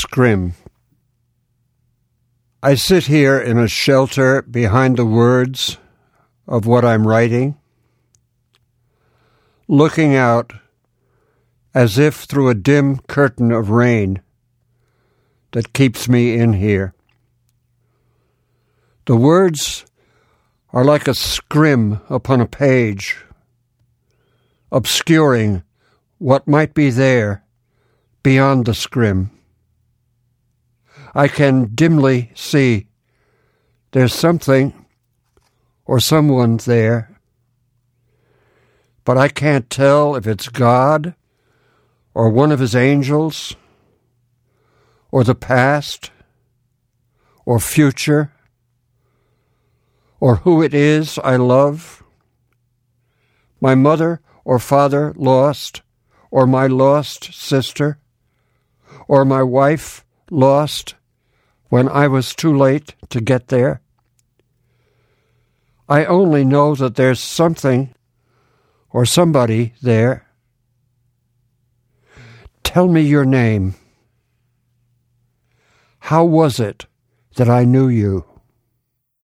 Scrim. I sit here in a shelter behind the words of what I'm writing, looking out as if through a dim curtain of rain that keeps me in here. The words are like a scrim upon a page, obscuring what might be there beyond the scrim. I can dimly see. There's something or someone there, but I can't tell if it's God or one of his angels or the past or future or who it is I love, my mother or father lost, or my lost sister, or my wife lost when I was too late to get there. I only know that there's something or somebody there. Tell me your name. How was it that I knew you?